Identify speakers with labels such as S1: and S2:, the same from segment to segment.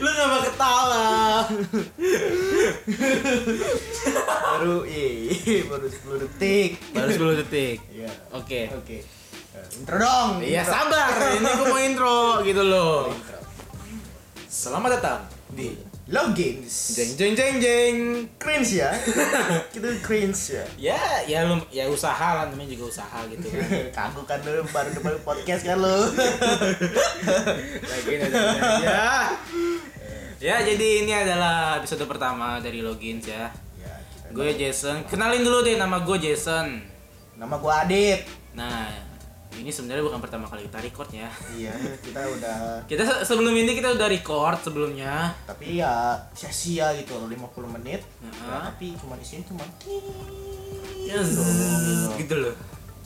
S1: Lu gak mau ketawa.
S2: Baru ih, baru 10 detik.
S1: Baru 10 detik.
S2: Iya.
S1: Oke.
S2: Oke. Eh, Intro dong.
S1: Iya sabar, ini gue mau intro gitu loh.
S2: Intro.
S1: Selamat datang di
S2: Logins.
S1: jeng jeng jeng jeng.
S2: Cringe ya. Kita cringe ya.
S1: Ya, ya lu ya usaha lah namanya juga usaha gitu kan.
S2: Kagok kan lu baru depan podcast kan lu.
S1: Lagi aja. Ya, jadi ini adalah episode pertama dari Logins ya.
S2: ya,
S1: Gue Jason. Kenalin dulu deh nama gue Jason.
S2: Nama gua Adit.
S1: Nah, ini sebenarnya bukan pertama kali kita record ya.
S2: Iya, kita udah
S1: Kita se- sebelum ini kita udah record sebelumnya.
S2: tapi ya sia-sia gitu loh 50 menit.
S1: Heeh.
S2: Ya, tapi cuma di sini cuma
S1: Ya,
S2: gitu.
S1: gitu loh.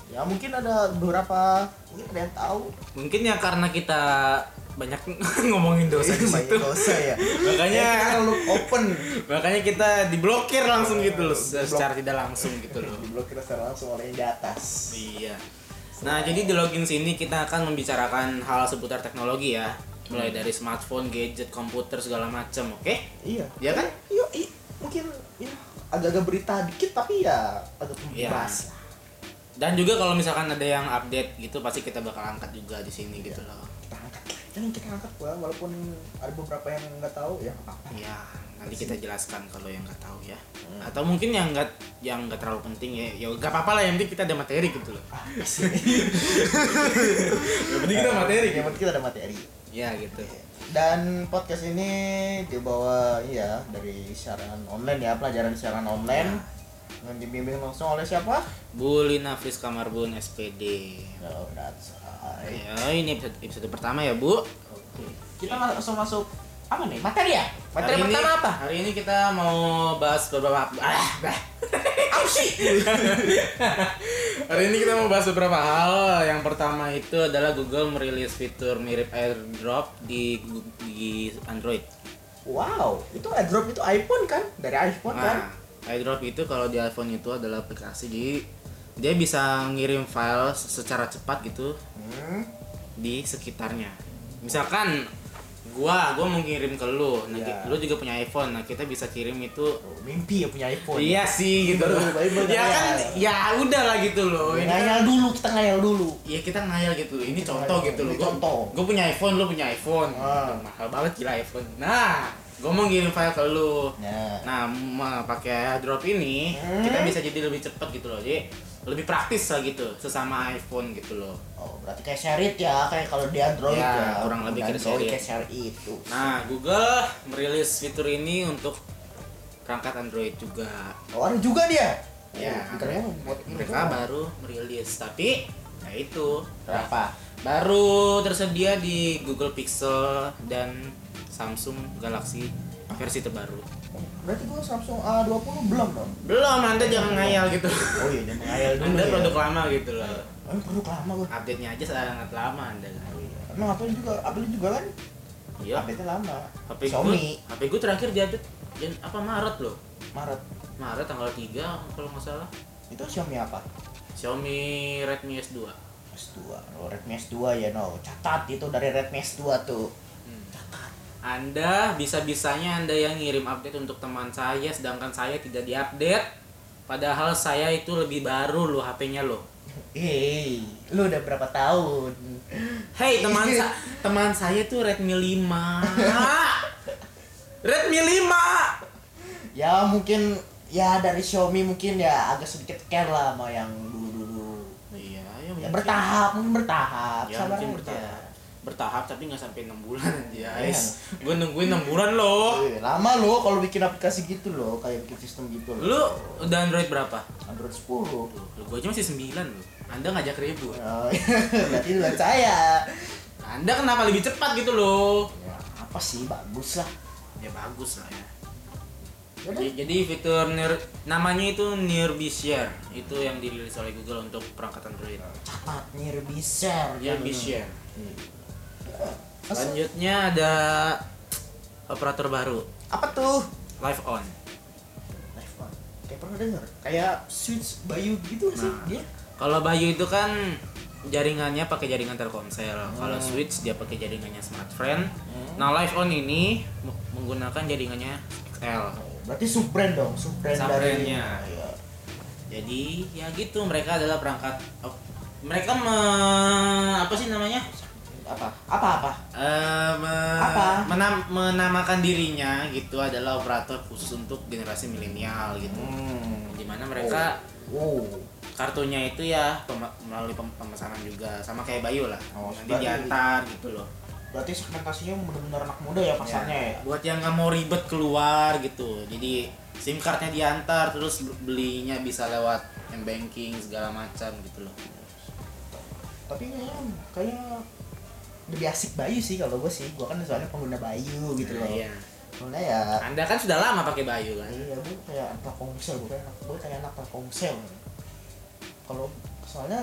S2: Ya mungkin ada beberapa mungkin ada yang tahu.
S1: Mungkin ya karena kita banyak ngomongin dosa di
S2: Banyak
S1: situ.
S2: dosa ya.
S1: Makanya
S2: Ya, open
S1: makanya kita diblokir langsung gitu loh secara tidak langsung gitu loh.
S2: diblokir secara langsung oleh yang di atas.
S1: Iya. Nah, jadi di login sini kita akan membicarakan hal seputar teknologi ya. Mulai dari smartphone, gadget, komputer segala macam, oke?
S2: Iya.
S1: Iya kan?
S2: Iya, iya. mungkin ya agak-agak berita dikit tapi ya agak
S1: Iya.
S2: membahas lah.
S1: Dan juga kalau misalkan ada yang update gitu pasti kita bakal angkat juga di sini gitu loh.
S2: Kita angkat. Jangan kita angkat gua walaupun ada beberapa yang nggak tahu ya nggak apa-apa.
S1: Ya, nanti kita jelaskan kalau yang nggak tahu ya.
S2: Hmm.
S1: Atau mungkin yang nggak yang nggak terlalu penting ya. Ya nggak apa-apa lah yang penting kita ada materi gitu loh. yang penting kita materi.
S2: Yang penting kita ada materi.
S1: Ya gitu.
S2: Dan podcast ini dibawa ya dari siaran online ya, pelajaran siaran online. Yang dibimbing langsung oleh siapa?
S1: Bu Lina Fris Kamarbun SPD.
S2: Oh, that's right.
S1: Ya, ini episode, episode pertama ya, Bu.
S2: Oke. Kita langsung masuk apa nih? Materi ya? Materi
S1: Hari ini-
S2: pertama apa?
S1: Hari ini kita mau bahas beberapa ah, bah. Hari ini kita mau bahas beberapa hal. Yang pertama itu adalah Google merilis fitur mirip AirDrop di di Android.
S2: Wow, itu AirDrop itu iPhone kan? Dari iPhone kan?
S1: Nah, AirDrop itu kalau di iPhone itu adalah aplikasi jadi dia bisa ngirim file secara cepat gitu
S2: Hmm.
S1: di sekitarnya. Misalkan gua gua mau ngirim ke lu, nah
S2: Iya.
S1: lu juga punya iPhone, nah kita bisa kirim itu
S2: Oh, mimpi ya punya iPhone.
S1: Iya sih gitu.
S2: Baru-
S1: loh.
S2: baru- baru
S1: ya kan ya udah lah gitu loh. Ini kan-
S2: Ngayal dulu, kita ngayal dulu.
S1: Iya kita ngayal gitu. Ini
S2: Kita
S1: contoh
S2: ngayal.
S1: gitu loh.
S2: Contoh.
S1: Gue punya iPhone, lu punya iPhone.
S2: Ah.
S1: Mahal banget gila iPhone. Nah, gue mau ngirim file ke lu.
S2: Nah,
S1: Nah, pakai drop ini
S2: Hmm.
S1: kita bisa jadi lebih cepat gitu loh. Jadi lebih praktis lah gitu sesama iPhone gitu loh.
S2: oh berarti kayak share it ya, kayak kalau di Android
S1: Ya,
S2: ya.
S1: kurang lebih kayak
S2: Android
S1: share it.
S2: kayak share it itu.
S1: Nah, Google merilis fitur ini untuk perangkat Android juga.
S2: Oh, ada juga dia.
S1: Ya,
S2: Oh, buat ini
S1: mereka baru merilis, tapi ya itu
S2: berapa?
S1: baru tersedia di Google Pixel dan Samsung Galaxy versi terbaru.
S2: Berarti gua Samsung A20 belum dong?
S1: Belum, Anda jangan ngayal gitu.
S2: Oh iya, jangan ngayal dulu
S1: Anda
S2: ya.
S1: produk lama gitu loh.
S2: Oh, produk lama gua.
S1: Update-nya aja sangat lama Anda.
S2: Oh, iya. Emang Apple juga, Apple juga kan?
S1: Iya.
S2: Update-nya lama.
S1: HP
S2: Xiaomi.
S1: HP gue terakhir diupdate jan apa Maret loh.
S2: Maret.
S1: Maret tanggal 3 kalau nggak salah.
S2: Itu Xiaomi apa?
S1: Xiaomi Redmi S2.
S2: S2. Oh, Redmi S2 ya, no. Catat itu dari Redmi S2 tuh.
S1: Anda bisa-bisanya Anda yang ngirim update untuk teman saya sedangkan saya tidak diupdate. Padahal saya itu lebih baru loh HP-nya loh.
S2: Eh, lu udah berapa tahun?
S1: Hey teman sa teman saya tuh Redmi 5. Redmi 5.
S2: Ya mungkin ya dari Xiaomi mungkin ya agak sedikit care lah sama yang dulu-dulu.
S1: Iya, ya,
S2: Ya bertahap, mungkin bertahap.
S1: Ya,
S2: Sabar
S1: mungkin
S2: aja.
S1: bertahap. Bertahap tapi nggak sampai 6 bulan aja,
S2: Iya.
S1: guys. Gue nungguin 6 bulan loh.
S2: Eh, lama lo kalau bikin aplikasi gitu loh, kayak bikin sistem gitu loh.
S1: Lu udah Android berapa?
S2: Android 10.
S1: Lu gue aja masih 9 loh. Anda ngajak ribut.
S2: Oh, berarti duluan saya.
S1: Anda kenapa lebih cepat gitu loh?
S2: Ya, apa sih bagus lah.
S1: Ya bagus lah ya.
S2: Yaudah.
S1: Jadi, jadi fitur near, namanya itu Nearby Share. Itu yang dirilis oleh Google untuk perangkat Android.
S2: Catat nearby share.
S1: Nearby Share.
S2: Masa-
S1: Selanjutnya ada operator baru,
S2: Apa tuh?
S1: Live On.
S2: Live on. Kayak pernah denger. Kayak switch Bayu gitu sih
S1: Nah.
S2: dia.
S1: Kalau Bayu itu kan jaringannya pakai jaringan Telkomsel. Kalau Switch dia pakai jaringannya Smartfren.
S2: Hmm.
S1: Nah, Live On ini menggunakan jaringannya XL.
S2: Berarti sub brand dong, sub brand dari. Iya.
S1: Jadi ya gitu mereka adalah perangkat oh, mereka me, apa sih namanya?
S2: Apa? Apa apa?
S1: Eh, me-
S2: Apa?
S1: menam- menamakan dirinya gitu adalah operator khusus untuk generasi milenial gitu.
S2: Hmm.
S1: Di mana mereka
S2: Oh.
S1: kartunya itu ya pem- melalui pem- pemesanan juga sama kayak Bayu lah.
S2: Oh,
S1: Nanti diantar gitu loh.
S2: Berarti segmentasinya benar-benar anak muda ya pasarnya ya.
S1: Buat yang nggak mau ribet keluar gitu. Jadi SIM cardnya diantar terus belinya bisa lewat m banking segala macam gitu loh.
S2: Tapi kayaknya kayak lebih asik Bayu sih kalau gue sih. Gue kan soalnya pengguna Bayu gitu
S1: Nah,
S2: loh.
S1: iya.
S2: Soalnya ya
S1: Anda kan sudah lama pakai Bayu kan?
S2: iya gue kayak anak Telkomsel gue kayak gue kayak anak Telkomsel kalau soalnya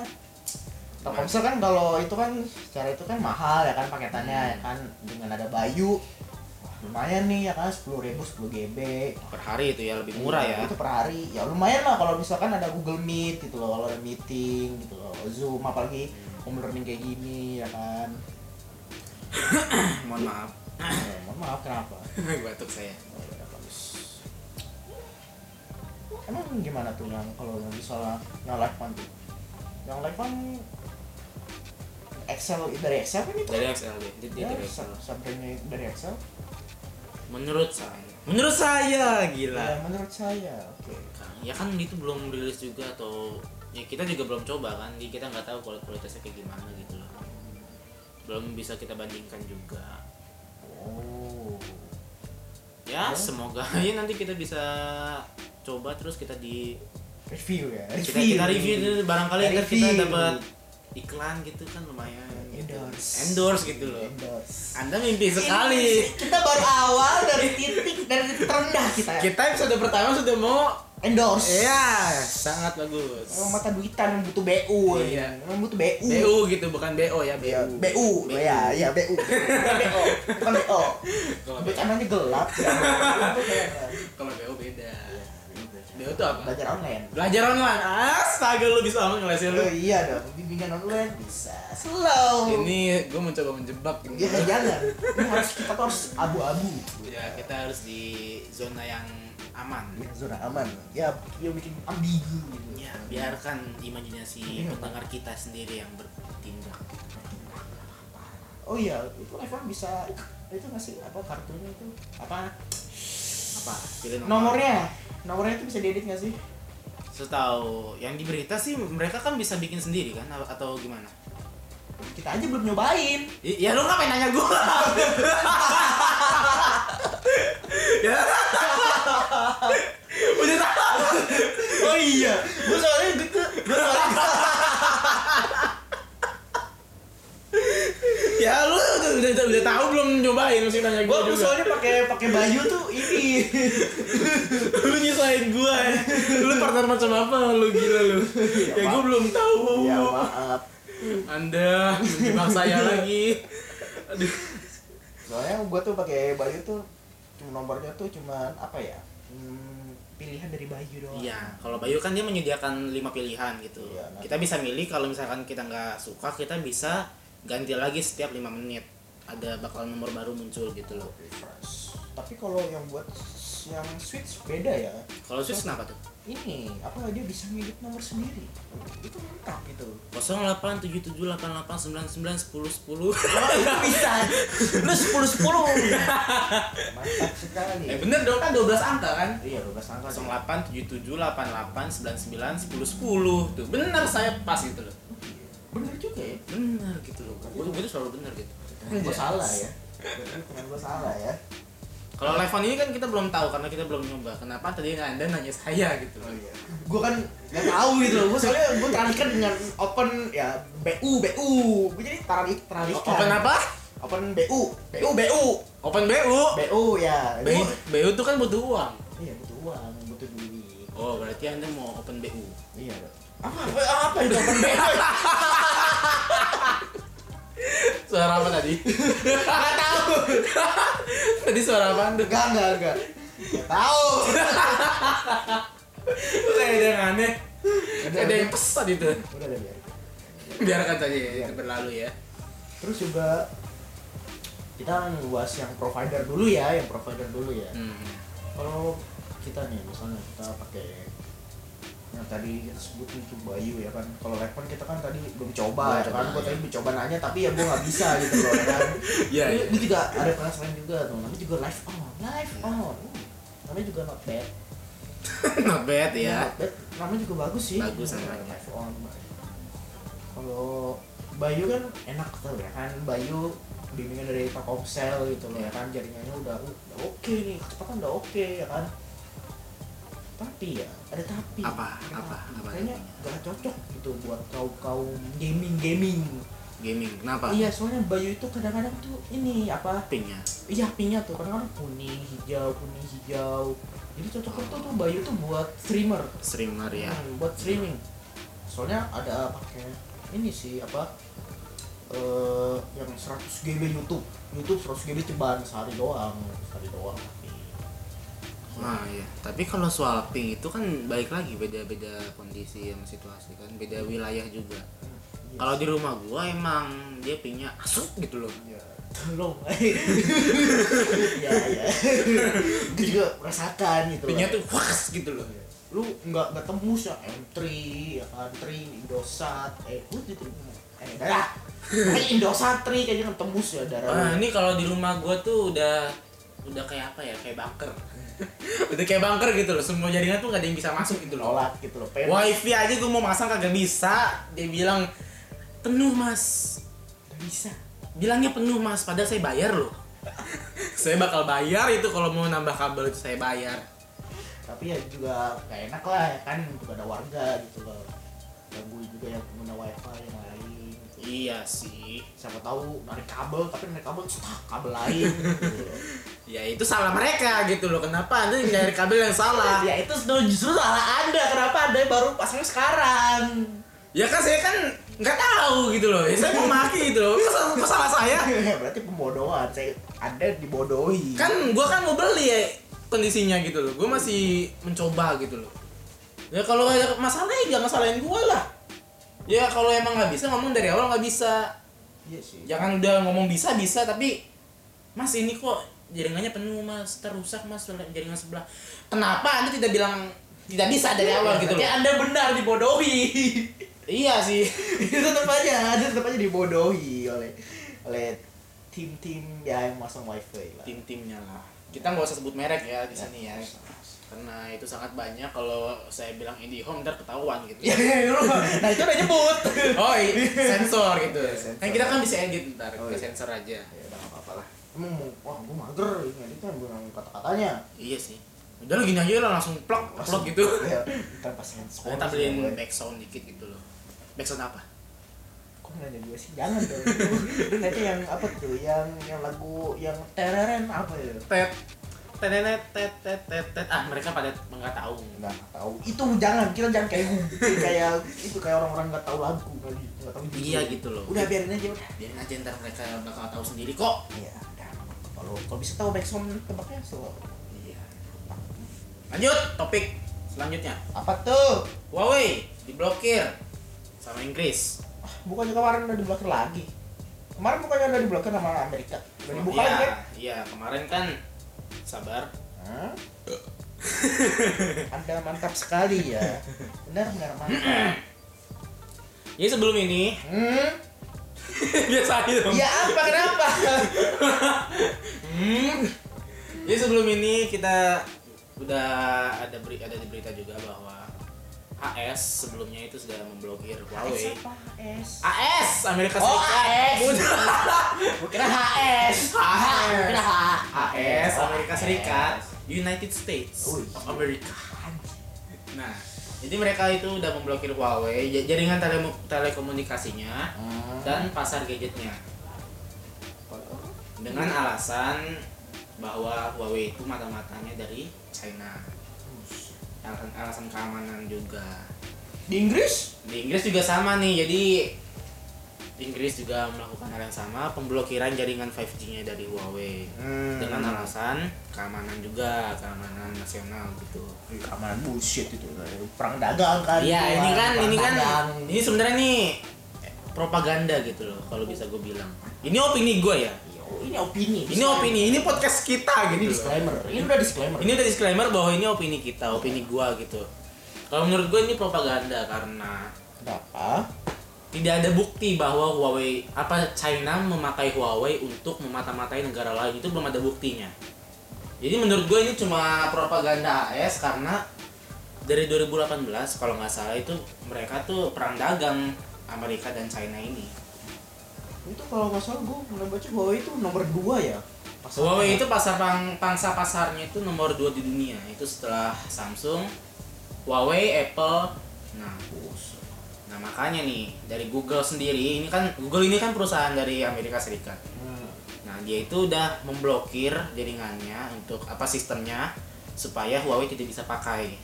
S2: Telkomsel kan kalau itu kan secara itu kan mahal ya kan paketannya ya kan dengan ada Bayu lumayan nih ya kan sepuluh ribu sepuluh GB
S1: Per hari itu ya lebih murah ya.
S2: itu per hari ya lumayan lah kalau misalkan ada Google Meet gitu loh kalau ada meeting gitu loh Zoom apalagi home learning kayak gini ya kan
S1: Mohon maaf.
S2: Eh, mohon maaf kenapa
S1: Batuk saya.
S2: Oh, ya, bagus. Emang gimana tuh yang kalau misalnya yang live one tuh? Yang live one Excel dari Excel kan itu?
S1: Dari XL deh.
S2: Ya,
S1: dari
S2: sub- subbrandnya dari Excel?
S1: Menurut saya. Menurut saya gila.
S2: Ya, menurut saya, oke.
S1: ya kan itu belum rilis juga atau ya kita juga belum coba kan jadi kita nggak tahu kuali- kualitasnya kayak gimana gitu belum bisa kita bandingkan juga
S2: Oh.
S1: ya
S2: Ya.
S1: semoga aja nanti kita bisa coba terus kita di
S2: Review ya.
S1: kita kita review itu barangkali ntar kita
S2: Review.
S1: dapat iklan gitu kan lumayan gitu.
S2: Endorse.
S1: endorse gitu loh
S2: Endorse.
S1: anda mimpi sekali
S2: Ini kita baru awal dari titik dari titik terendah kita. ya.
S1: kita episode pertama sudah mau
S2: Endorse.
S1: Iya, sangat bagus.
S2: Emang mata duitan butuh BU.
S1: Iya.
S2: Emang butuh BU.
S1: BU gitu bukan BO ya,
S2: Iya,
S1: BU.
S2: BU. Ya, ya BU. Bukan BO. Bukan BO.
S1: Kalau
S2: Becananya gelap ya.
S1: Kalau BO beda. BO itu apa?
S2: Belajar online.
S1: Belajar online. Astaga lu bisa online ngelesin lu.
S2: Oh iya dong, bimbingan online bisa. Slow.
S1: Ini gue mencoba menjebak ini.
S2: Ya jangan. Ini harus kita tuh harus abu-abu.
S1: Ya, kita harus di zona yang aman.
S2: Ya, zona aman. Ya, dia bikin ambigu gitu.
S1: Ya, biarkan imajinasi
S2: Iya.
S1: pendengar kita sendiri yang bertindak.
S2: Oh iya, itu iPhone bisa itu ngasih apa kartunya itu apa
S1: Apa? Pilih nomor.
S2: nomornya nomornya itu bisa diedit nggak sih
S1: Setahu yang di berita sih mereka kan bisa bikin sendiri kan atau gimana?
S2: kita aja belum nyobain
S1: I- Ya lu ngapain nanya gua? ya.
S2: Iya gue soalnya gitu gue soalnya
S1: Ya lu udah udah, udah, udah tahu belum nyobain mesti nanya
S2: gue
S1: gua juga.
S2: soalnya pakai pakai baju tuh ini
S1: lu nyusahin gua ya. Lu partner macam apa lu gila lu. ya gua belum tahu.
S2: ya maaf
S1: Anda menjebak saya lagi. Aduh.
S2: soalnya gue tuh pakai baju tuh nomornya tuh cuma apa ya hmm, pilihan dari baju doang
S1: Iya, kalau Bayu kan dia menyediakan lima pilihan gitu.
S2: Iya, nanti-
S1: kita bisa milih kalau misalkan kita nggak suka, kita bisa ganti lagi setiap lima menit. Ada bakal nomor baru muncul gitu loh.
S2: tapi kalau yang buat yang switch beda ya
S1: Kalau Switch kenapa tuh?
S2: Ini apa dia bisa ngedit nomor sendiri itu lengkap itu
S1: 087788991010
S2: Oh, itu bisa. Lu 10 10. Mantap sekali.
S1: Eh bener dong kan 12 angka kan?
S2: Iya, 12 angka.
S1: 087788991010 tuh bener saya pas gitu loh
S2: Bener juga ya.
S1: bener gitu loh gue gue tuh selalu bener gitu
S2: Gue salah ya. Teman gue salah ya.
S1: Kalau phone ini kan kita belum tahu karena kita belum nyoba kenapa tadi anda nanya saya gitu loh
S2: Gue kan nggak tahu gitu loh. Gue soalnya gue teralihkan dengan open ya BU BU. Gue jadi teralih teralihkan.
S1: open apa
S2: Open BU. BU BU.
S1: open BU
S2: BU ya.
S1: BU BU tuh kan butuh uang
S2: Iya, butuh uang, butuh duit.
S1: oh berarti anda mau open BU
S2: Iya. Apa apa, apa itu open BU?
S1: suara apa tadi
S2: Gak tahu.
S1: tadi suara apa
S2: Enggak, enggak, enggak. Gak tahu.
S1: kayak ada yang aneh kayak ada yang pesan itu
S2: Udah udah biar.
S1: biarkan saja ya,
S2: Iya.
S1: itu berlalu ya
S2: terus juga kita ngebahas yang provider dulu ya yang provider dulu ya
S1: hmm.
S2: kalau kita nih misalnya kita pakai yang tadi kita sebut itu Bayu ya kan? Kalau Levan kita kan tadi belum coba
S1: Belum
S2: ya kan? gue tadi mencoba nanya tapi ya gue nggak bisa gitu loh ya kan?
S1: Iya,
S2: Ini-
S1: iya.
S2: ini juga ada penasaran juga tuh. Namanya juga live on live on. Uh, namanya juga not bad.
S1: Not bad ya
S2: not bad. Namanya juga bagus sih.
S1: Bagus namanya.
S2: live on. Kalau Bayu kan enak tuh ya kan? Bayu bimbingan dari Telkomsel gitu loh ya kan? Jaringannya udah, udah oke nih. Kecepatan udah oke ya kan tapi ya ada tapi.
S1: Apa?
S2: Ada
S1: Apa? Apa
S2: kayaknya
S1: tapinya?
S2: gak cocok gitu buat kaum kaum gaming gaming
S1: gaming kenapa?
S2: Iya soalnya Bayu itu kadang-kadang tuh ini apa?
S1: Pingnya
S2: iya pinknya tuh. Kadang-kadang kuning hijau kuning hijau. Jadi cocok tuh tuh Bayu tuh buat streamer.
S1: Streamer ya.
S2: Hmm, buat streaming. Soalnya ada pakai ini sih apa? Eh yang 100 GB YouTube. YouTube 100 GB ceban sehari doang sehari doang
S1: Nah iya, tapi kalau soal ping itu kan balik lagi beda-beda kondisi sama situasi kan, beda wilayah juga.
S2: Iya
S1: Kalau di rumah gua emang dia pingnya asuk gitu loh.
S2: ya tolong ya ya gue juga merasakan gitu
S1: Pingnya tuh was gitu loh.
S2: lu nggak nggak tembus ya M3 ya kan 3 Indosat eh lu gitu eh darah Pokoknya Indosat 3 kayaknya tembus ya darah
S1: Ah,
S2: lu.
S1: ini kalau di rumah gua tuh udah udah kayak apa ya, kayak bunker. udah kayak bunker gitu loh, semua jaringan tuh gak ada yang bisa masuk gitu loh.
S2: nolak gitu loh
S1: Wifi aja gua mau masang kagak bisa, dia bilang penuh mas.
S2: Nggak bisa
S1: Bilangnya penuh mas, padahal saya bayar loh. saya bakal bayar itu kalau mau nambah kabel itu saya bayar.
S2: tapi ya juga gak enak lah ya kan juga ada warga gitu loh ganggu juga yang pengguna wifi yang lain.
S1: Iya sih.
S2: siapa tahu narik kabel tapi narik kabel stuck kabel lain.
S1: Ya itu salah mereka gitu loh. Kenapa anda nyari kabel yang salah?
S2: ya itu justru salah anda kenapa anda baru pasang sekarang
S1: Ya kan saya kan nggak tahu gitu loh. Ya, saya mau maki gitu loh. Kok salah, saya?
S2: berarti pembodohan saya anda dibodohi
S1: Kan gua kan mau beli ya kondisinya gitu loh. Gua masih mencoba gitu loh. Ya kalau ada masalah ya jangan salahin gua lah. Ya kalau emang nggak bisa ngomong dari awal nggak bisa.
S2: iya sih
S1: Jangan udah ngomong bisa bisa tapi Mas ini kok jaringannya penuh mas terusak mas jaringan sebelah. Kenapa anda tidak bilang tidak bisa dari awal gitu
S2: Berarti
S1: loh?
S2: anda benar dibodohi
S1: Iya sih.
S2: itu tetap aja anda tetap aja dibodohi oleh oleh tim-tim ya yang masang wifi lah
S1: tim-timnya lah kita nggak usah sebut merek ya di sini ya karena itu sangat banyak kalau saya bilang IndiHome ntar ketahuan gitu
S2: Ya, ya, lu. nah itu udah nyebut.
S1: oh sensor gitu
S2: Sensor.
S1: kan kita kan bisa edit ntar
S2: Oh, iya.
S1: sensor aja
S2: Ya udah nggak apa-apa lah. Emang mau, wah gue mager ini kan bilang kata-katanya.
S1: iya sih udah lah gini aja lah langsung plug plug gitu
S2: Ya, ntar pas hands
S1: kita beliin background dikit gitu loh background apa
S2: Kok nanya gue sih? Jangan dong. Lu nanya yang apa tuh? Yang yang lagu yang tereren apa ya?
S1: tet tetetet tet tet tet tet ah mereka pada nggak tahu
S2: Nggak tahu. Itu jangan. Kita jangan kayak kayak itu kayak orang-orang nggak tahu lagu kali. Nggak tahu
S1: iya gitu loh
S2: Udah biarin aja udah.
S1: biarin aja ntar mereka bakal tahu sendiri kok
S2: Iya, udah. Kalau kalau bisa tahu backsound tebaknya so.
S1: iya lanjut topik selanjutnya
S2: Apa tuh?
S1: Huawei diblokir sama Inggris.
S2: Ah, bukannya kemarin udah diblokir lagi. Kemarin bukannya udah diblokir sama Amerika. Udah dibuka
S1: Iya,
S2: lagi kan?
S1: Iya, kemarin kan sabar.
S2: Hah? Anda mantap sekali ya. Benar benar mantap.
S1: Jadi sebelum ini
S2: Hmm?
S1: biasa aja dong.
S2: Ya apa kenapa?
S1: Hmm. Jadi sebelum ini kita udah ada beri ada di berita juga bahwa AS sebelumnya itu sudah memblokir Huawei.
S2: Siapa? S.
S1: AS Amerika
S2: Oh,
S1: Serikat.
S2: AS.
S1: Udah.
S2: Gua kira HS.
S1: HS.
S2: Kira H.
S1: AS
S2: Oh,
S1: Amerika
S2: AS.
S1: Serikat, United States
S2: Wih.
S1: of America. Nah, jadi mereka itu udah memblokir Huawei jaringan tele telekomunikasinya
S2: Hmm.
S1: dan pasar gadgetnya dengan alasan bahwa Huawei itu mata-matanya dari China. Alasan, alasan keamanan juga.
S2: di Inggris?
S1: Di Inggris juga sama nih, jadi Inggris juga melakukan hal yang sama, pemblokiran jaringan 5G-nya dari Huawei
S2: Hmm.
S1: dengan alasan keamanan juga, keamanan nasional gitu.
S2: keamanan bullshit itu perang dagang kan
S1: Iya, ini kan ini kan
S2: dagang.
S1: ini sebenarnya nih propaganda gitu loh kalau bisa gue bilang ini opini gue ya
S2: ini opini.
S1: ini opini ini podcast kita
S2: Ini
S1: gitu loh.
S2: disclaimer. Ini udah disclaimer.
S1: ini udah disclaimer bahwa ini opini kita opini gue gitu kalau menurut gue ini propaganda karena
S2: Kenapa?
S1: tidak ada bukti bahwa Huawei apa China memakai Huawei untuk memata-matai negara lain itu belum ada buktinya. Jadi menurut gue ini cuma propaganda AS karena dari 2018 kalau nggak salah itu mereka tuh perang dagang Amerika dan China ini.
S2: Itu kalau nggak salah gue pernah baca Huawei itu nomor 2 ya. Pasarnya.
S1: Huawei itu pasar pang, pangsa pasarnya itu nomor 2 di dunia itu setelah Samsung, Huawei, Apple. Nah, nah makanya nih dari Google sendiri ini kan Google ini kan perusahaan dari Amerika Serikat.
S2: Hmm.
S1: Nah, dia itu udah memblokir jaringannya untuk apa sistemnya supaya Huawei tidak bisa pakai.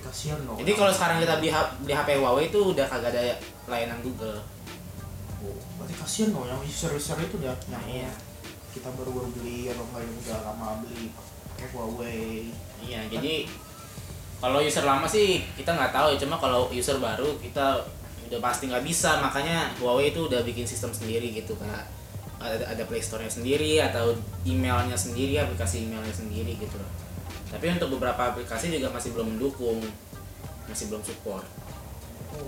S2: Kasihan dong.
S1: Jadi kalau sekarang kita beli, beli HP Huawei itu udah kagak ada layanan Google.
S2: Oh, berarti kasihan dong yang user-user itu udah
S1: Nah, iya.
S2: kita baru-baru beli atau enggak yang udah lama beli pakai Huawei.
S1: Iya, jadi kalau user lama sih kita nggak tahu ya, cuma kalau user baru kita udah pasti nggak bisa, makanya Huawei itu udah bikin sistem sendiri gitu kak. Ada, ada Play Store-nya sendiri atau emailnya sendiri, aplikasi emailnya sendiri gitu. Tapi untuk beberapa aplikasi juga masih belum mendukung, masih belum support.
S2: Oh,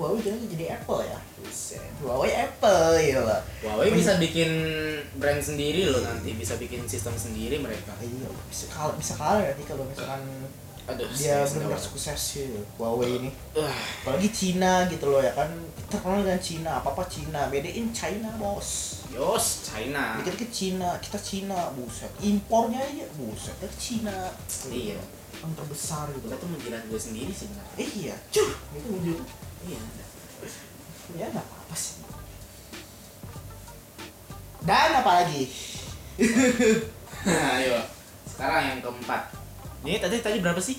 S2: Huawei jangan jadi Apple ya. Buset. Huawei Apple ya lah.
S1: Huawei bisa bikin brand sendiri loh nanti, bisa bikin sistem sendiri mereka.
S2: Iya, bisa kalah bisa kalah nanti kalau misalkan
S1: Aduh,
S2: dia benar-benar sukses sih Huawei ini.
S1: Uh,
S2: Apalagi Cina gitu loh ya kan. Terkenal dengan Cina, apa-apa Cina. Bedain China, Bos.
S1: Yos, China.
S2: Dikit-dikit Cina, kita Cina, buset. Impornya aja, buset. Dari Cina.
S1: Iya.
S2: Yang terbesar gitu.
S1: Tuh menjilat gue sendiri sih benar.
S2: Eh iya, cuh. Itu muncul.
S1: Iya.
S2: Ya nggak apa-apa sih. Dan apa lagi?
S1: Ayo. Sekarang yang keempat. Ini tadi tadi berapa sih?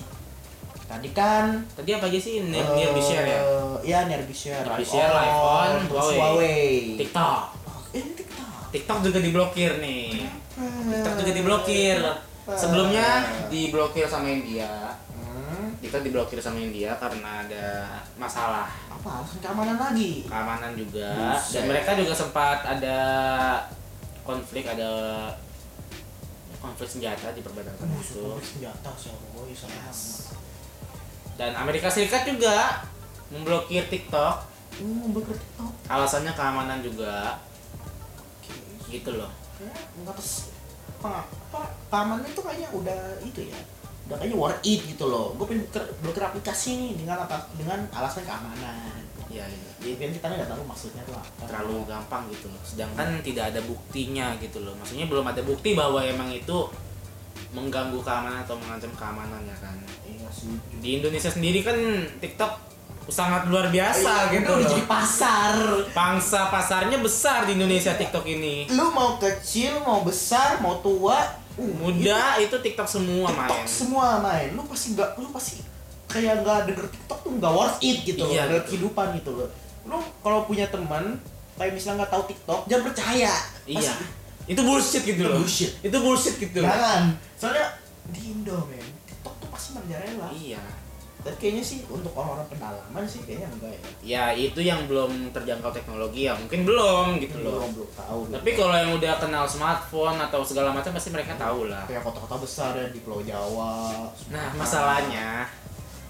S2: Tadi kan
S1: Tadi apa aja sih? Near,
S2: eh,
S1: near share ya?
S2: Iya, Nearbyshare.
S1: Nearbyshare, iPhone,
S2: terus
S1: Huawei.
S2: Huawei.
S1: TikTok.
S2: Eh, ini TikTok.
S1: TikTok juga diblokir nih. TikTok juga diblokir. Sebelumnya diblokir sama India.
S2: Hmm,
S1: TikTok diblokir sama India karena ada masalah.
S2: Apa? Alasan keamanan lagi?
S1: keamanan juga.
S2: Buset.
S1: dan mereka juga sempat ada konflik ada konflik senjata di perbatasan itu.
S2: konflik senjata sih Huawei sama.
S1: dan Amerika Serikat juga memblokir TikTok.
S2: Hmm, bukan TikTok.
S1: alasannya keamanan juga. Gitu loh.
S2: Nggak apa, apa keamanan itu kayaknya udah itu ya udah kayaknya worth it gitu loh. Gue pengen blokir aplikasi nih dengan apa dengan alasan keamanan.
S1: Ya gitu.
S2: jadi kan kita nggak tahu maksudnya tuh apa.
S1: Terlalu gampang gitu loh. Sedangkan tidak ada buktinya gitu loh. Maksudnya belum ada bukti bahwa emang itu mengganggu keamanan atau mengancam keamanan ya kan.
S2: Iya sih.
S1: Di Indonesia sendiri kan TikTok sangat luar biasa
S2: Iya,
S1: gitu
S2: udah
S1: loh.
S2: jadi pasar
S1: Pangsa pasarnya besar di Indonesia TikTok ini.
S2: lu mau kecil mau besar mau tua uh,
S1: Muda itu TikTok semua
S2: itu TikTok
S1: main.
S2: semua main lu pasti nggak lu pasti kayak nggak denger TikTok tuh nggak worth it gitu
S1: Iya,
S2: loh dalam
S1: gitu.
S2: kehidupan gitu loh lu kalau punya teman kayak misalnya nggak tahu TikTok jangan percaya
S1: Iya.
S2: Pasti-
S1: Itu bullshit gitu loh.
S2: Bullshit.
S1: Itu bullshit gitu loh.
S2: Jangan. Soalnya di Indo men, TikTok tuh pasti menjarela.
S1: Iya.
S2: Dan kayaknya sih untuk orang-orang pedalaman sih kayaknya enggak ya.
S1: Ya itu yang belum terjangkau teknologi ya mungkin belum gitu loh.
S2: Belum belum tahu.
S1: Tapi kalau yang udah kenal smartphone atau segala macam pasti mereka tahu lah.
S2: kayak kota-kota besar ya di Pulau Jawa.
S1: Nah
S2: Sumatera.
S1: masalahnya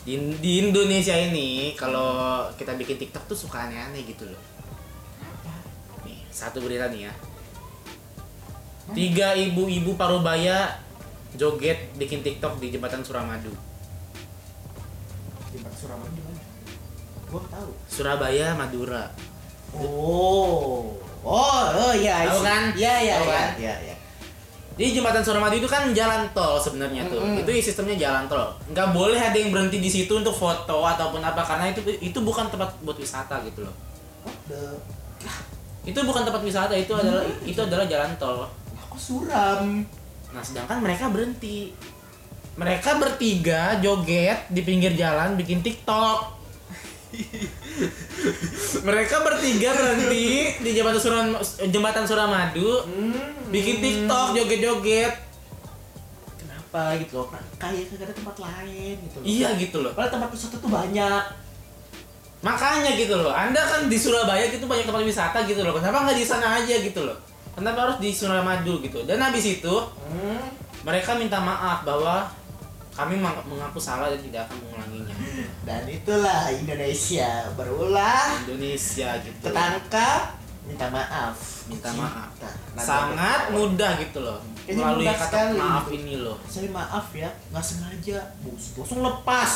S1: di, di Indonesia ini kalau kita bikin TikTok tuh suka aneh-aneh gitu loh. Nih satu berita nih ya. Tiga ibu-ibu parubaya joget bikin TikTok di jembatan Suramadu.
S2: Di mana? Gua tahu.
S1: Surabaya, Madura.
S2: Oh. Oh, oh iya.
S1: Tahu
S2: I see.
S1: kan?
S2: Iya, iya, iya.
S1: kan?
S2: Iya, iya.
S1: Jadi jembatan Suramadu itu kan jalan tol sebenarnya tuh.
S2: Mm-mm.
S1: Itu sistemnya jalan tol. Nggak boleh ada yang berhenti di situ untuk foto ataupun apa karena itu itu bukan tempat buat wisata gitu loh.
S2: What the?
S1: Itu bukan tempat wisata, itu adalah itu adalah jalan tol.
S2: Aku suram.
S1: Nah, sedangkan mereka berhenti. Mereka bertiga joget di pinggir jalan bikin TikTok. mereka bertiga berhenti di jembatan Suram jembatan Suramadu
S2: Hmm.
S1: bikin TikTok joget-joget.
S2: Kenapa gitu loh? Kayak kagak ada tempat lain gitu loh.
S1: Iya gitu loh.
S2: Padahal tempat wisata tuh banyak.
S1: makanya gitu loh anda kan di Surabaya gitu banyak tempat wisata gitu loh kenapa nggak di sana aja gitu loh kenapa harus di Suramadu gitu dan habis itu
S2: Hmm.
S1: mereka minta maaf bahwa kami meng- mengaku salah dan tidak akan mengulanginya.
S2: Dan itulah Indonesia berulah
S1: Indonesia gitu.
S2: ketangkap minta maaf.
S1: Minta maaf.
S2: Kita. Nanti
S1: sangat mudah gitu loh
S2: Ini
S1: melalui kata
S2: sekali.
S1: maaf ini loh.
S2: Saya maaf ya nggak sengaja. Bos langsung lepas.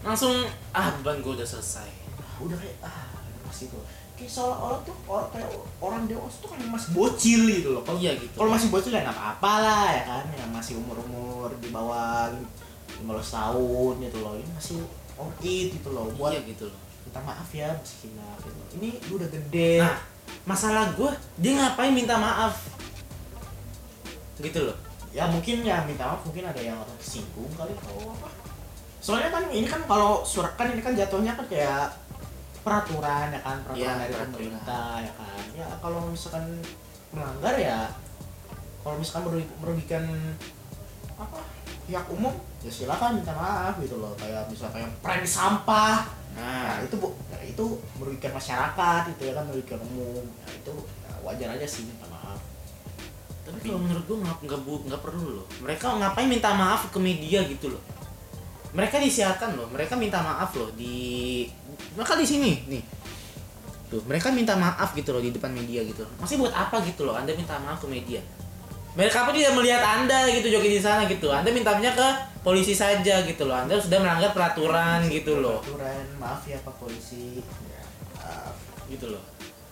S1: Langsung ah beban gue udah selesai.
S2: Ah, udah kayak ah lepas itu kayak seolah-olah tuh orang kayak orang dewasa tuh kan masih bocil gitu loh. Kalau
S1: iya gitu.
S2: Kalau masih bocil ya nggak apa-apa lah ya kan? Yang masih umur-umur di bawah 15 tahun gitu loh. Ini masih oke gitu loh buat
S1: iya gitu loh.
S2: minta maaf ya masih hilaf gitu. ini lu udah gede.
S1: Nah masalah gue dia ngapain minta maaf? Gitu loh.
S2: Ya mungkin ya minta maaf mungkin ada yang tersinggung kali atau apa. Soalnya kan ini kan kalau surat kan ini kan jatuhnya kan kayak peraturan ya kan? Peraturan
S1: Iya,
S2: dari
S1: peraturan.
S2: pemerintah ya kan? Ya kalau misalkan melanggar ya kalau misalkan merugi- merugikan apa? Pihak umum ya silakan minta maaf gitu loh. Kayak misalnya kayak premi sampah. Nah.
S1: Nah
S2: itu bu ya itu merugikan masyarakat itu ya kan? Merugikan umum. Nah itu ya, wajar aja sih minta maaf.
S1: Tapi kalau menurut gue nggak nggak perlu loh. Mereka ngapain minta maaf ke media gitu loh mereka disiarkan loh mereka minta maaf loh di mereka di sini nih tuh mereka minta maaf gitu loh di depan media gitu loh. masih buat apa gitu loh anda minta maaf ke media mereka pun tidak melihat anda gitu joget di sana gitu anda mintanya ke polisi saja gitu loh anda sudah melanggar peraturan gitu loh
S2: Peraturan, maaf ya Pak Polisi. Ya, maaf.
S1: gitu loh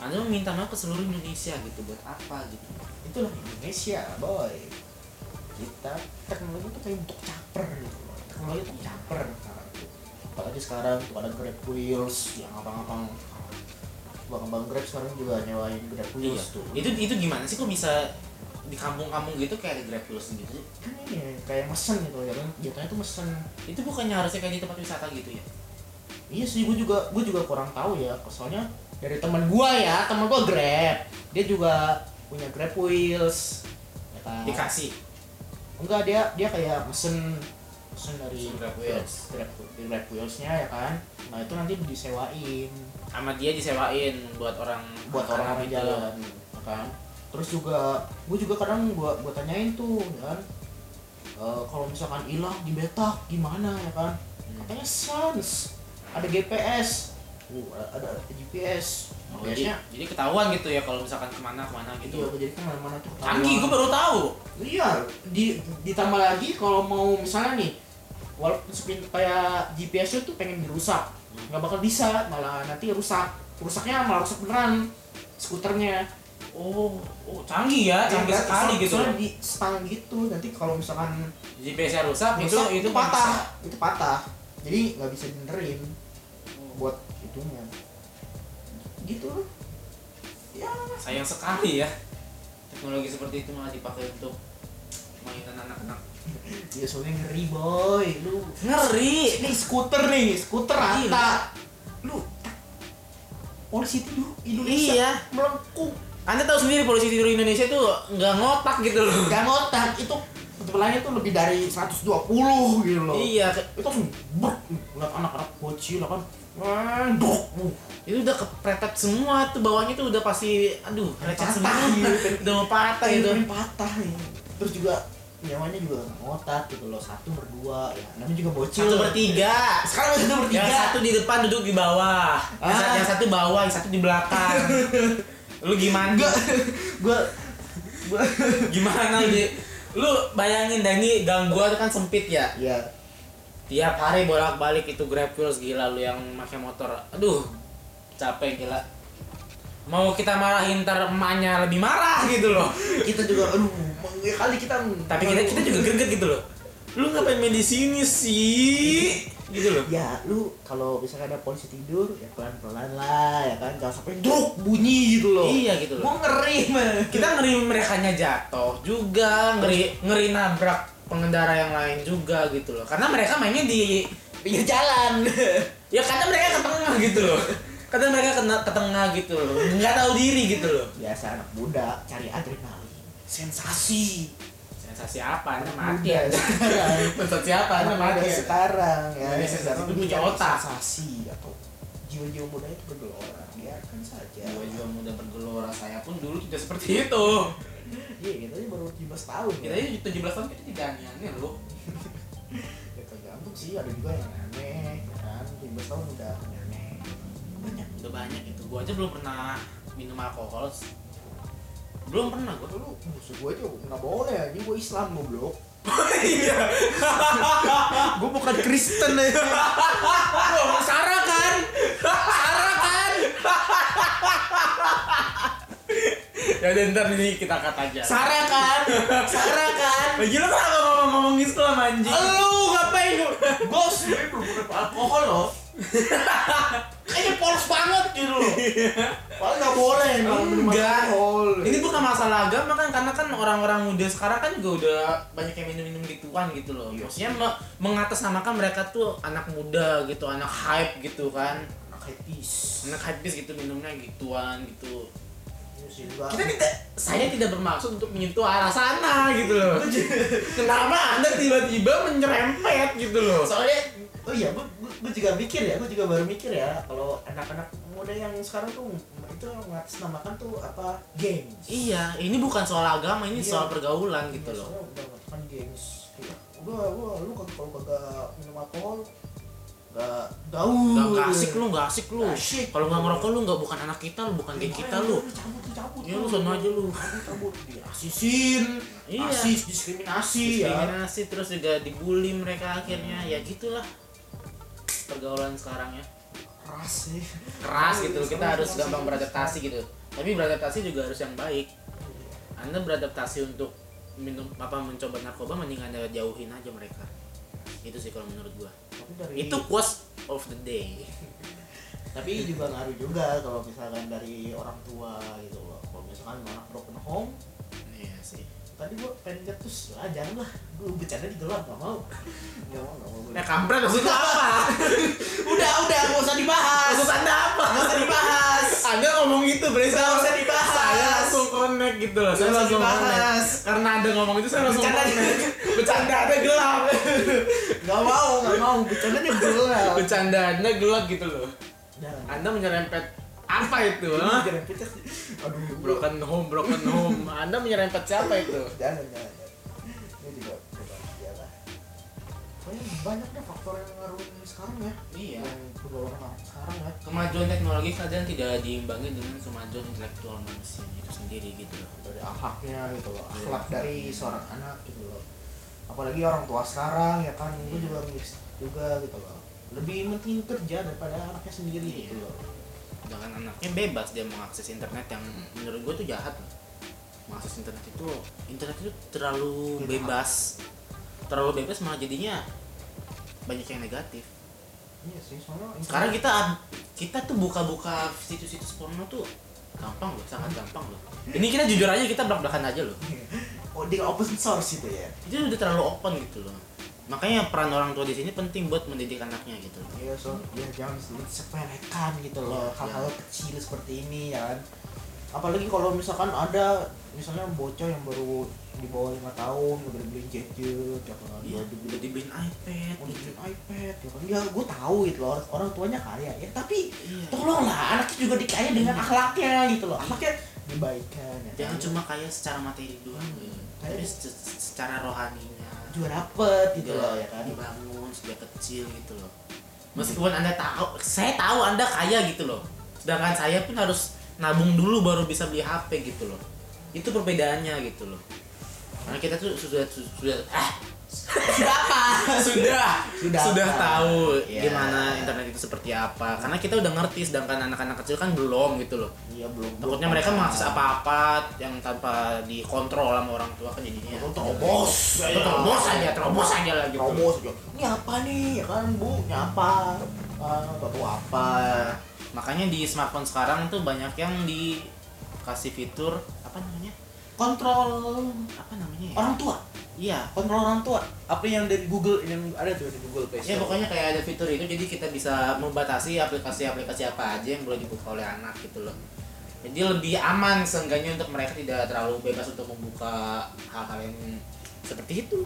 S1: anda meminta maaf ke seluruh Indonesia gitu buat apa gitu
S2: Itulah Indonesia, boy. Kita teknologi itu kayak untuk caper gitu Teknologi itu caper sekarang. Apalagi sekarang tuh ada Grab Wheels yang abang-abang abang-abang Grab sekarang juga nyewain Grab
S1: Iya.
S2: Wheels tuh.
S1: Itu itu gimana sih kok bisa di kampung-kampung gitu kayak ada grab wheels gitu?
S2: Kan ini kayak mesen gitu ya kan. Jatuhnya tuh mesen.
S1: Itu bukannya harusnya kayak di tempat wisata gitu ya?
S2: Iya sih, gue juga gue juga kurang tahu ya. Soalnya dari teman gua ya, teman gua Grab. Dia juga punya Grab Wheels. Ya kan?
S1: Dikasih.
S2: enggak dia dia kayak mesen mesen dari
S1: Grab Wheels.
S2: Grab, Grab Wheelsnya ya kan nah itu nanti disewain
S1: Sama dia disewain buat orang
S2: buat orang-orang
S1: gitu.
S2: jalan ya kan terus juga gue juga kadang gua gua tanyain tuh ya kan Eh, kalau misalkan hilang di betak gimana ya kan
S1: Hmm.
S2: katanya sans ada GPS uh, ada, ada GPS
S1: Oh, jadi,
S2: biasanya
S1: jadi ketahuan gitu ya kalau misalkan ke mana ke mana
S2: iya
S1: gitu.
S2: jadi ke mana-mana tuh
S1: Canggih, gue baru tahu.
S2: Iya, di ditambah lagi kalau mau misalnya nih, walaupun kayak GPS itu pengen dirusak, nggak bakal bisa, malah nanti rusak. Rusaknya malah rusak beneran skuternya.
S1: Oh, oh canggih ya, canggih
S2: Iya,
S1: sekali gitu.
S2: Soalnya di stang gitu, nanti kalau misalkan
S1: GPS-nya rusak, itu
S2: rusak,
S1: itu
S2: patah, itu patah. Jadi nggak bisa dibenerin
S1: bisa.
S2: buat itunya. Gitu. Ya,
S1: Sayang sekali ya. Teknologi seperti itu malah dipakai untuk anak-anak.
S2: ya soalnya ngeri boy, lu
S1: Ngeri.
S2: ini skuter nih, skuter
S1: Gila.
S2: rata. Lu polisi tidur Indonesia
S1: Iya.
S2: melengkung
S1: Anda tahu sendiri polisi tidur Indonesia tuh nggak ngotak gitu loh.
S2: gak ngotak itu ketebalannya tuh lebih dari 120 gitu loh
S1: Iya,
S2: itu langsung bruk ngeliat anak-anak bocil kan bruk uh,
S1: itu udah kepretet semua tuh bawahnya tuh udah pasti aduh recet semua
S2: gitu.
S1: udah mau patah
S2: itu
S1: itu
S2: patah nih terus juga nyawanya juga nggak ngotak gitu loh satu berdua ya namanya juga bocil.
S1: Satu bertiga.
S2: Sekarang satu bertiga.
S1: Yang satu di depan duduk di bawah. Yang,
S2: Ah.
S1: satu, yang satu bawah yang satu di belakang. Lu gimana?
S2: Gua gua gua
S1: gimana lu lu bayangin dah ini gang gua tuh kan sempit ya?
S2: Ya
S1: tiap hari bolak balik itu grab wheels gila lu yang pakai motor. Aduh capek gila mau kita marahin ntar emaknya lebih marah gitu loh.
S2: Kita juga aduh ya kali kita
S1: tapi kita kita juga greget gitu loh. Lu ngapain main di sini sih? Gitu loh.
S2: Ya lu kalau misalnya ada polisi tidur ya pelan pelan lah ya kan. Jangan sampai druk bunyi gitu loh.
S1: Iya gitu loh.
S2: Gua ngeri man
S1: kita ngeri mereka jatuh juga ngeri ngeri nabrak pengendara yang lain juga gitu loh. Karena mereka mainnya di
S2: pinggir jalan.
S1: Ya kadang mereka ke tengah gitu loh kadang mereka kena ke tengah gitu loh. Nggak tahu diri gitu loh.
S2: Biasa anak muda cari adrenalin. Sensasi.
S1: Sensasi apa? Anda mati
S2: sekarang
S1: sensasi apa? Anda mati
S2: sekarang ya.
S1: Jadi sensasi itu punya otak.
S2: sensasi atau jiwa-jiwa muda itu bergelora biarkan saja.
S1: Jiwa jiwa muda bergelora. Saya pun dulu tidak seperti itu.
S2: Iya kita aja baru 17 tahun
S1: kita
S2: ya.
S1: aja 17 tahun kita tidak aneh-aneh loh.
S2: Ya tergantung sih ada juga yang aneh ya kan? 17 tahun udah aneh banyak
S1: udah banyak itu. Gua aja belum pernah minum alkohol belum pernah gua.
S2: Dulu musuh gue aja nggak boleh ini gue Islam goblok.
S1: Iya.
S2: Gue bukan Kristen ya.
S1: Loh, Sarah kan? Sarah kan? Ya udah ntar ini kita cut aja.
S2: Sarah kan? Sarah kan?
S1: Lagi lo kenapa ngomong-ngomong Islam anjing?
S2: Lu ngapain lu? Bos gue belum pernah alkohol loh kayaknya polos banget gitu loh Padahal nggak boleh emang
S1: Enggak. ini bukan masalah agama kan karena kan orang-orang muda sekarang kan juga udah banyak yang minum-minum gituan gitu loh
S2: Iya.
S1: maksudnya me- mengatasnamakan mereka tuh anak muda gitu anak hype gitu kan
S2: anak hippies
S1: anak hype gitu minumnya gituan gitu. Kita tidak saya tidak bermaksud untuk menyentuh arah sana gitu loh. Kenapa anda tiba-tiba menyerempet gitu loh?
S2: Soalnya oh iya gue, gue, juga mikir ya gue juga baru mikir ya kalau anak-anak muda yang sekarang tuh itu mengatasnamakan tuh apa games.
S1: Iya ini bukan soal agama ini
S2: Iya.
S1: soal pergaulan gitu
S2: Iya,
S1: loh.
S2: udah mengatakan games. Iya. udah gua lu kan kalau kagak minum alkohol gak gaul
S1: Gak, asik lu, gak asik lu. Kalau nggak ngerokok lu nggak bukan anak kita, lu bukan geng kita lu.
S2: cabut lu cabut.
S1: Ya lu sono aja lu.
S2: cabut dirasisin.
S1: Iya.
S2: rasis diskriminasi ya.
S1: Diskriminasi terus juga dibully mereka akhirnya. Ya gitulah. Pergaulan sekarang ya.
S2: Keras sih.
S1: Keras gitu.
S2: Iya,
S1: kita
S2: sama-
S1: harus
S2: sama-
S1: gampang
S2: sama-
S1: beradaptasi gitu. Tapi beradaptasi juga harus yang baik. Anda beradaptasi untuk minum apa mencoba narkoba mending anda jauhin aja mereka itu sih kalau menurut gua.
S2: Tapi dari
S1: itu quotes of the day.
S2: Tapi juga ngaruh juga kalau misalkan dari orang tua gitu loh. Kalau misalkan anak broken home tadi gua pengen jatuh lah jangan lah. Gua bercanda di gelap gak mau. Gak mau gak mau
S1: nah kampret maksud lu apa.
S2: Udah udah gak usah dibahas.
S1: Maksud anda apa
S2: gak usah dibahas.
S1: Anda ngomong itu berarti
S2: Gak
S1: saya
S2: usah dibahas.
S1: saya langsung connect gitu loh. Saya
S2: Gak usah
S1: langsung
S2: dibahas.
S1: connect karena anda ngomong itu saya langsung
S2: Bercanda.
S1: connect. Bercanda anda gelap.
S2: Gak mau gak mau. Bercandanya gelap.
S1: Bercanda anda gelap gitu loh.
S2: Jangan
S1: anda menyerempet apa itu
S2: aduh
S1: broken home broken home. Anda menyerempet siapa itu?
S2: Jangan jangan ini juga lah. Pokoknya banyak deh faktor yang ngaruhin sekarang ya.
S1: Iya.
S2: Yang sekarang ya.
S1: Kemajuan teknologi kadang tidak diimbangi dengan kemajuan intelektual manusia itu sendiri gitu loh.
S2: Dari akhlaknya gitu loh.
S1: Iya.
S2: akhlak dari seorang anak gitu loh. Apalagi orang tua sekarang ya kan gue
S1: Iya.
S2: juga juga gitu loh. Lebih penting kerja daripada anaknya sendiri
S1: Iya.
S2: gitu loh
S1: sedangkan anaknya bebas dia mengakses internet yang menurut gue tuh jahat. Mengakses internet itu internet itu terlalu bebas. Terlalu bebas malah jadinya banyak yang negatif.
S2: Iya sih soalnya
S1: sekarang kita kita tuh buka-buka situs-situs porno tuh gampang loh sangat gampang loh. Ini kita jujur aja kita belak-belakan aja loh.
S2: Oh di open source itu ya?
S1: Itu udah terlalu open gitu loh makanya peran orang tua di sini penting buat mendidik anaknya gitu
S2: Iya so, ya jangan disepelekan gitu loh
S1: Iya,
S2: hal-hal kecil seperti ini ya kan. Apalagi kalau misalkan ada misalnya bocah yang baru di bawah lima tahun udah dibeliin gadget, ya kan,
S1: iya
S2: udah dibeliin
S1: iPad
S2: udah dibeliin iPad, ya kan. Ya gue tahu gitu loh orang, tuanya kaya ya, tapi
S1: Iya.
S2: tolonglah anaknya juga dikaya dengan akhlaknya gitu loh. Akhlaknya dibaikan ya.
S1: jangan
S2: kan.
S1: cuma kaya secara materi doang
S2: Hmm.
S1: tapi se- secara rohaninya
S2: juga dapet gitu
S1: juga
S2: loh ya kan.
S1: dibangun sejak kecil gitu loh. Meskipun anda tahu saya tahu anda kaya gitu loh. Sedangkan saya pun harus nabung dulu baru bisa beli HP gitu loh. Itu perbedaannya gitu loh. Karena kita tuh sudah sudah ah
S2: Sudah apa?
S1: sudah
S2: Sudah
S1: sudah,
S2: apa?
S1: tahu
S2: Iya.
S1: gimana internet itu seperti apa karena kita udah ngerti sedangkan anak-anak kecil kan belum gitu loh
S2: Iya belum.
S1: takutnya mereka mengakses apa-apa yang tanpa dikontrol sama orang tua kan jadinya
S2: terobos,
S1: Itu terobos aja terobos aja lah gitu
S2: terobos aja. Ini apa nih? Ya kan bu, ini apa? Ah, nggak tahu apa.
S1: makanya di smartphone sekarang tuh banyak yang dikasih fitur apa namanya
S2: Kontrol
S1: apa namanya ya?
S2: orang tua,
S1: iya
S2: kontrol orang tua. Apa yang dari Google yang ada tuh di Google Play
S1: ya
S2: Store.
S1: pokoknya kayak ada fitur itu jadi kita bisa membatasi aplikasi-aplikasi apa aja yang boleh dibuka oleh anak gitu loh jadi lebih aman seenggaknya untuk mereka tidak terlalu bebas untuk membuka hal-hal yang seperti itu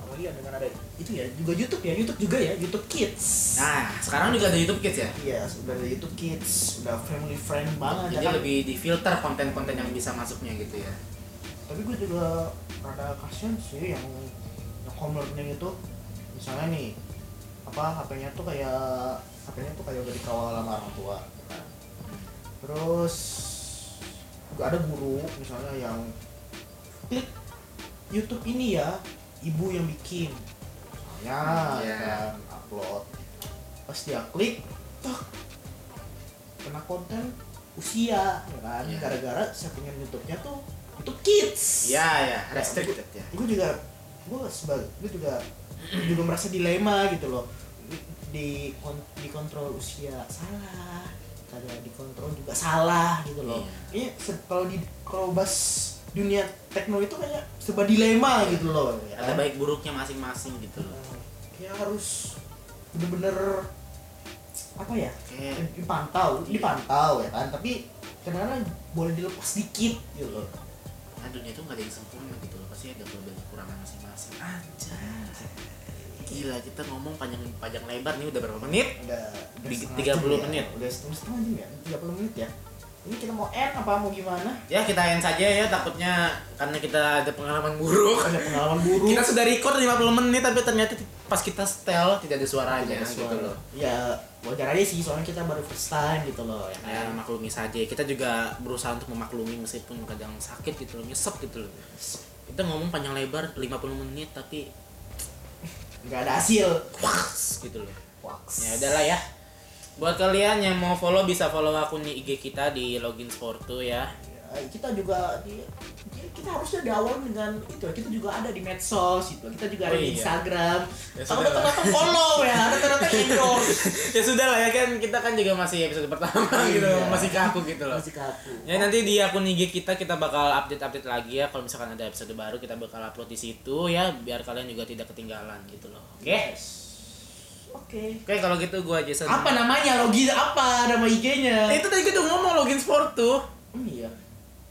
S2: apalagi ya dengan ada itu ya juga YouTube ya YouTube juga ya YouTube Kids
S1: nah sekarang juga ada YouTube Kids ya
S2: iya sudah ada YouTube Kids sudah family friend banget
S1: jadi
S2: ya kan?
S1: lebih difilter konten-konten yang bisa masuknya gitu ya
S2: tapi gue juga rada kasihan sih yang yang home learning itu misalnya nih apa HP-nya tuh kayak HP-nya tuh kayak udah dikawal sama orang tua gitu kan. terus juga ada guru misalnya yang klik YouTube ini ya ibu yang bikin misalnya
S1: Iya.
S2: kan upload pas dia klik tak kena konten usia ya kan
S1: Iya.
S2: gara-gara settingan YouTube-nya tuh Kids.
S1: Ya ya restricted ya.
S2: Gue juga gue sebagai gue juga juga merasa dilema gitu loh. Di kon- dikontrol usia salah kada dikontrol juga salah gitu loh.
S1: Iya.
S2: ini se- kalau di kalau bahas dunia tekno itu kayak serba dilema gitu loh ya
S1: ada
S2: kan?
S1: baik buruknya masing-masing gitu loh.
S2: Eh, kayak harus bener-bener apa ya?
S1: Kayak
S2: dipantau
S1: Iya.
S2: dipantau ya kan? Tapi kadang-kadang boleh dilepas dikit gitu loh
S1: nah dunia itu nggak ada yang sempurna gitu loh. Pasti ada kelebihan kekurangan masing-masing. Aja gila kita ngomong panjang panjang lebar nih udah berapa menit?
S2: Udah,
S1: 30
S2: jam ya.
S1: menit.
S2: udah setengah setengah jam ya? 30 menit ya? Ini kita mau end apa mau gimana?
S1: Ya kita end saja ya takutnya karena kita ada pengalaman buruk.
S2: Ada pengalaman buruk.
S1: Kita sudah record 50 menit tapi ternyata pas kita setel tidak ada suaranya
S2: Tidak ada
S1: gitu
S2: suara.
S1: loh.
S2: Ya wajar aja sih soalnya kita baru first time gitu loh ya
S1: ya
S2: kan
S1: maklumi saja. Kita juga berusaha untuk memaklumi meskipun kadang sakit gitu loh nyesek gitu loh. Kita ngomong panjang lebar 50 menit tapi
S2: nggak ada hasil.
S1: Waks gitu loh.
S2: Wax.
S1: ya udahlah ya. Buat kalian yang mau follow bisa follow akun di IG kita di login sportu Ya,
S2: kita juga di kita harusnya di awal dengan itu kita juga ada di medsos itu kita juga ada
S1: Oh,
S2: di
S1: iya.
S2: Instagram
S1: Ya,
S2: kalau udah ternyata follow ya ternyata endorse
S1: ya sudah lah ya kan kita kan juga masih episode pertama gitu
S2: Iya.
S1: masih kaku gitu loh
S2: masih kaku
S1: Ya nanti di akun IG kita kita bakal update-update lagi ya kalau misalkan ada episode baru kita bakal upload di situ ya biar kalian juga tidak ketinggalan gitu loh. Oke.
S2: Yes. oke
S1: Oke kalau gitu gua Jason.
S2: apa namanya login apa nama IG-nya
S1: Eh, itu tadi kita ngomong login sport tuh.
S2: Oh iya.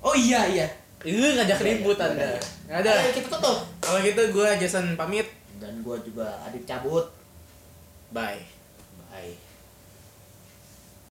S2: Oh iya iya.
S1: Ih ngajak
S2: Iya,
S1: ribut
S2: iya,
S1: Anda.
S2: iya.
S1: Nggak ada.
S2: Ayo kita tutup.
S1: Kalau gitu gua Jason pamit.
S2: Dan gua juga Adit cabut. Bye.